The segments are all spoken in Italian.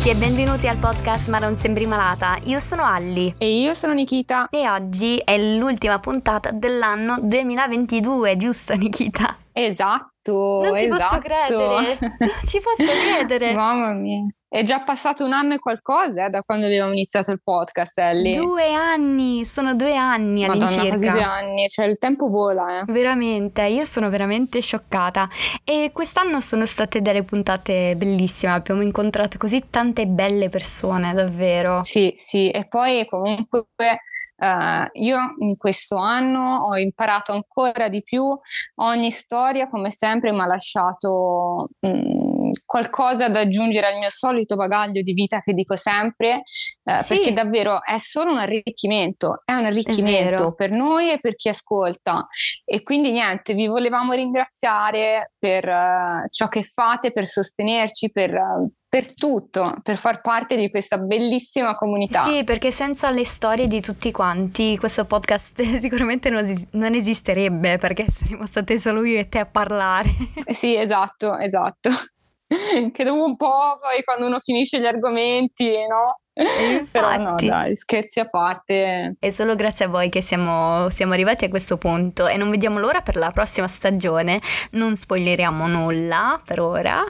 tutti e benvenuti al podcast Ma non sembri malata. Io sono Alli. E io sono Nikita. E oggi è l'ultima puntata dell'anno 2022, giusto Nikita? Esatto. Non ci esatto. posso credere. Non ci posso credere. Mamma mia. È già passato un anno e qualcosa eh, da quando abbiamo iniziato il podcast, Ellie. Due anni, sono due anni Madonna, all'incirca. quasi due anni, cioè il tempo vola, eh. Veramente, io sono veramente scioccata e quest'anno sono state delle puntate bellissime, abbiamo incontrato così tante belle persone, davvero. Sì, sì, e poi comunque eh, io in questo anno ho imparato ancora di più, ogni storia come sempre mi ha lasciato mh, qualcosa da aggiungere al mio solito bagaglio di vita che dico sempre, eh, Sì. perché davvero è solo un arricchimento, è un arricchimento per noi e per chi ascolta. E quindi niente, vi volevamo ringraziare per eh, ciò che fate, per sostenerci, per, per tutto, per far parte di questa bellissima comunità. Sì, perché senza le storie di tutti quanti questo podcast sicuramente non, non esisterebbe perché saremmo state solo io e te a parlare. Sì, esatto, esatto. Che dopo un po', poi quando uno finisce gli argomenti, no? Però no, dai, scherzi a parte. È solo grazie a voi che siamo, siamo arrivati a questo punto e non vediamo l'ora per la prossima stagione. Non spoileriamo nulla per ora.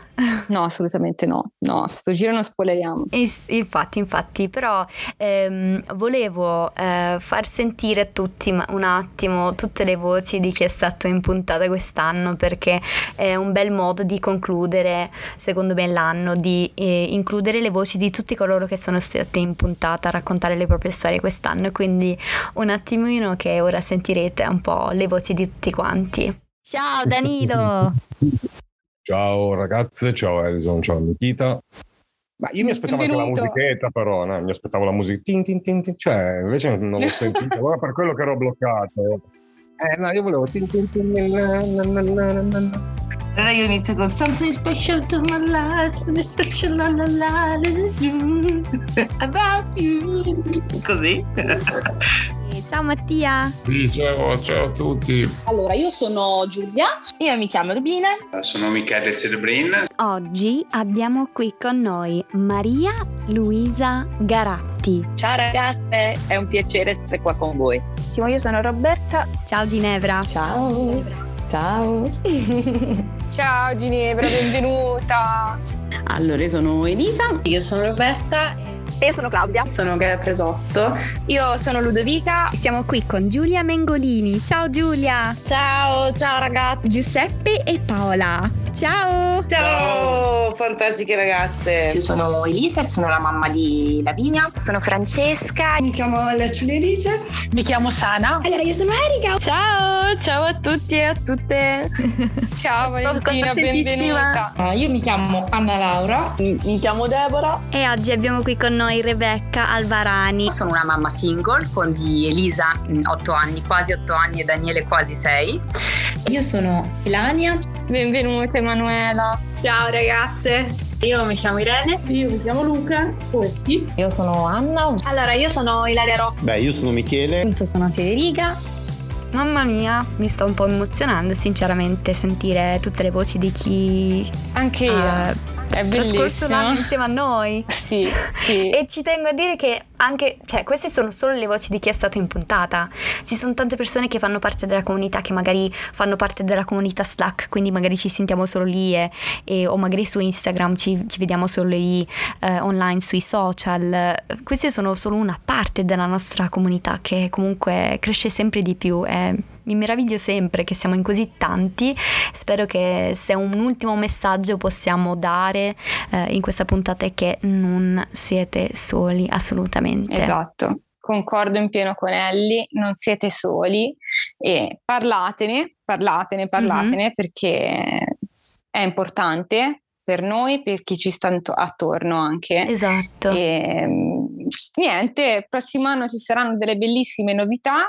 No, assolutamente no. No, sto giro non spoileriamo. E infatti, infatti, però ehm, volevo eh, far sentire a tutti un attimo tutte le voci di chi è stato in puntata quest'anno perché è un bel modo di concludere, secondo me, l'anno, di eh, includere le voci di tutti coloro che sono state in puntata a raccontare le proprie storie quest'anno e quindi un attimino che ora sentirete un po' le voci di tutti quanti. Ciao Danilo! Ciao ragazze, ciao Elison, ciao Nikita. Ma io mi aspettavo anche la musichetta, però, no? mi aspettavo la tin. Cioè, invece non l'ho sentita, allora per quello che ero bloccato. Eh, no, io volevo. tin, tin, tin, na, na, na, na, na, na. Allora io inizio con Something special to my life, something special la la la about you. Così. Ciao Mattia! Sì, ciao, ciao a tutti. Allora, io sono Giulia, io mi chiamo Rubina. Sono Michele Celebrin. Oggi abbiamo qui con noi Maria Luisa Garatti. Ciao ragazze, è un piacere essere qua con voi. Io sono Roberta. Ciao Ginevra. Ciao. Ciao. Ciao Ginevra, benvenuta. Allora, io sono Elisa. Io sono Roberta. Io sono Claudia. Sono Gaia Presotto. Io sono Ludovica. Siamo qui con Giulia Mengolini. Ciao Giulia. Ciao, ciao ragazzi. Giuseppe e Paola. Ciao. Ciao, fantastiche ragazze. Io sono Elisa e sono la mamma di Lavinia. Sono Francesca. Mi chiamo Lecce Elise. Mi chiamo Sana. Allora, io sono Erika. Ciao, ciao a tutti e a tutte. Ciao Valentina, benvenuta. Ah, io mi chiamo Anna Laura. Mi chiamo Deborah. E oggi abbiamo qui con noi Rebecca Alvarani. Sono una mamma single con di Elisa 8 anni, quasi 8 anni e Daniele quasi 6. Io sono Ilania. Benvenuta Emanuela. Ciao ragazze. Io mi chiamo Irene. Io mi chiamo Luca. Poetti. Io sono Anna. Allora, io sono Ilaria Rocco. Beh, io sono Michele. Io sono Federica. Mamma mia, mi sto un po' emozionando sinceramente sentire tutte le voci di chi Anche io. ha è trascorso l'anno bellissimo. insieme a noi. Sì, sì. E ci tengo a dire che anche, cioè, queste sono solo le voci di chi è stato in puntata. Ci sono tante persone che fanno parte della comunità, che magari fanno parte della comunità Slack, quindi magari ci sentiamo solo lì e, e- o magari su Instagram ci, ci vediamo solo lì eh, online sui social. Queste sono solo una parte della nostra comunità che comunque cresce sempre di più. E mi meraviglio sempre che siamo in così tanti. Spero che se un ultimo messaggio possiamo dare eh, in questa puntata è che non siete soli assolutamente. Esatto, concordo in pieno con Ellie, non siete soli e parlatene, parlatene, parlatene perché è importante per noi, per chi ci sta attorno anche. Esatto. E, mm, niente, prossimo anno ci saranno delle bellissime novità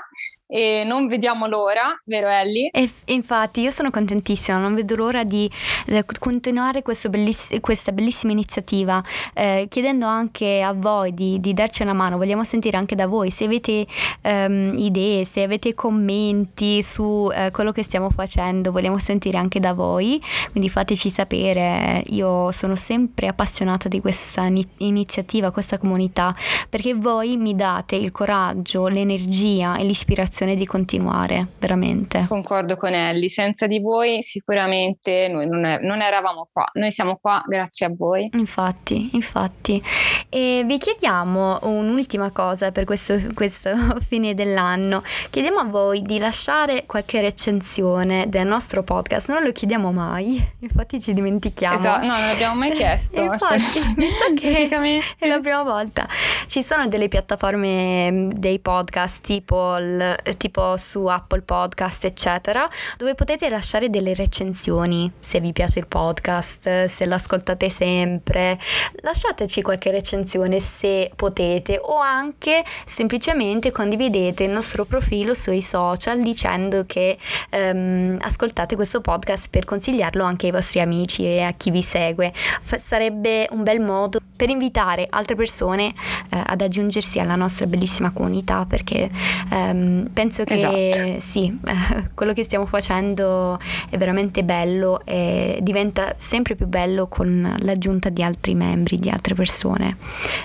e non vediamo l'ora, vero Ellie? E infatti io sono contentissima, non vedo l'ora di eh, continuare belliss- questa bellissima iniziativa, eh, chiedendo anche a voi di, di, darci una mano, vogliamo sentire anche da voi se avete ehm, idee, se avete commenti su eh, quello che stiamo facendo, vogliamo sentire anche da voi, quindi fateci sapere, io sono sempre appassionata di questa ni- iniziativa, questa comunità, perché voi mi date il coraggio, l'energia e l'ispirazione di continuare, veramente. Concordo con Ellie, senza di voi sicuramente noi non, è, non eravamo qua, noi siamo qua grazie a voi. Infatti, infatti. E vi chiediamo un'ultima cosa per questo, questo fine dell'anno, chiediamo a voi di lasciare qualche recensione del nostro podcast, non lo chiediamo mai, infatti ci dimentichiamo. Esatto, no, non l'abbiamo mai chiesto. infatti, mi sa che è la prima volta. Ci sono delle piattaforme mm, dei podcast tipo, il, tipo su Apple Podcast, eccetera, dove potete lasciare delle recensioni se vi piace il podcast, se lo ascoltate sempre. Lasciateci qualche recensione se potete o anche semplicemente condividete il nostro profilo sui social dicendo che um, ascoltate questo podcast per consigliarlo anche ai vostri amici e a chi vi segue. F- sarebbe un bel modo per invitare altre persone eh, ad aggiungersi alla nostra bellissima comunità perché ehm, penso che esatto. sì, eh, quello che stiamo facendo è veramente bello e diventa sempre più bello con l'aggiunta di altri membri, di altre persone.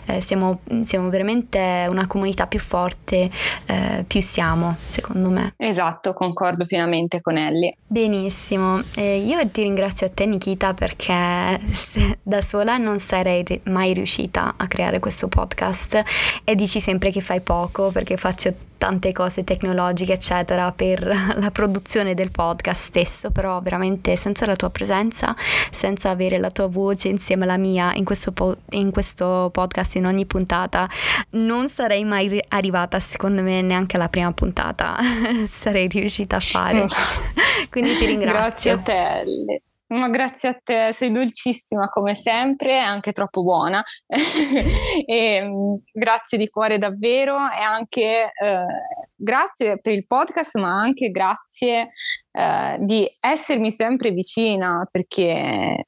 Eh, siamo, siamo, veramente una comunità più forte, eh, più siamo, secondo me. Esatto, concordo pienamente con Ellie. Benissimo, io ti ringrazio a te Nikita perché da sola non sarei mai riuscita a creare questo podcast e dici sempre che fai poco perché faccio tante cose tecnologiche eccetera per la produzione del podcast stesso però veramente senza la tua presenza senza avere la tua voce insieme alla mia in questo, po- in questo podcast in ogni puntata non sarei mai arrivata secondo me neanche alla prima puntata sarei riuscita a fare. Quindi ti ringrazio. Grazie a te ma grazie a te, sei dolcissima come sempre anche troppo buona. e, mm, grazie di cuore davvero e anche eh, grazie per il podcast, ma anche grazie eh, di essermi sempre vicina perché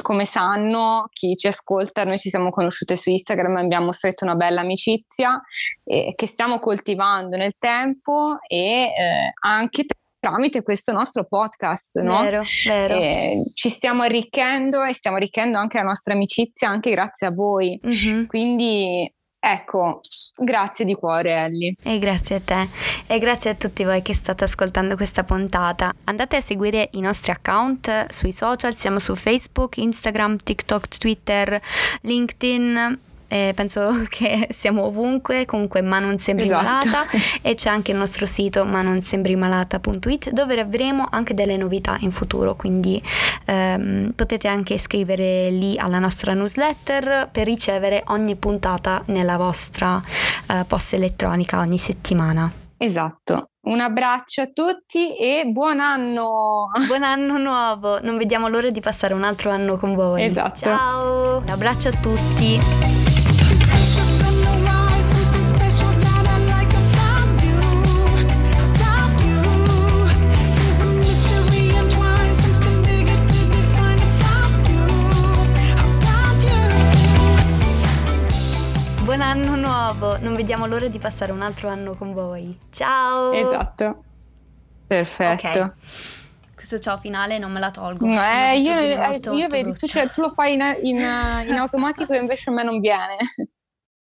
come sanno chi ci ascolta, noi ci siamo conosciute su Instagram, abbiamo stretto una bella amicizia eh, che stiamo coltivando nel tempo e eh, anche tramite questo nostro podcast, no? Vero, vero. E ci stiamo arricchendo e stiamo arricchendo anche la nostra amicizia anche grazie a voi. Mm-hmm. Quindi Ecco, grazie di cuore Ellie. E grazie a te e grazie a tutti voi che state ascoltando questa puntata. Andate a seguire i nostri account sui social, siamo su Facebook, Instagram, TikTok, Twitter, LinkedIn eh, penso che siamo ovunque, comunque ma non sembri esatto. malata e c'è anche il nostro sito ma non sembri malata.it dove avremo anche delle novità in futuro, quindi ehm, potete anche iscrivere lì alla nostra newsletter per ricevere ogni puntata nella vostra eh, posta elettronica ogni settimana. Esatto. Un abbraccio a tutti e buon anno! Buon anno nuovo! Non vediamo l'ora di passare un altro anno con voi. Esatto. Ciao! Un abbraccio a tutti! Buon anno nuovo! Non vediamo l'ora di passare un altro anno con voi. Ciao! Esatto. Perfetto. Okay. Questo ciao finale non me la tolgo. No, eh, io, molto, io molto vedi, tu, cioè, tu, lo fai in, in, in automatico e invece a me non viene.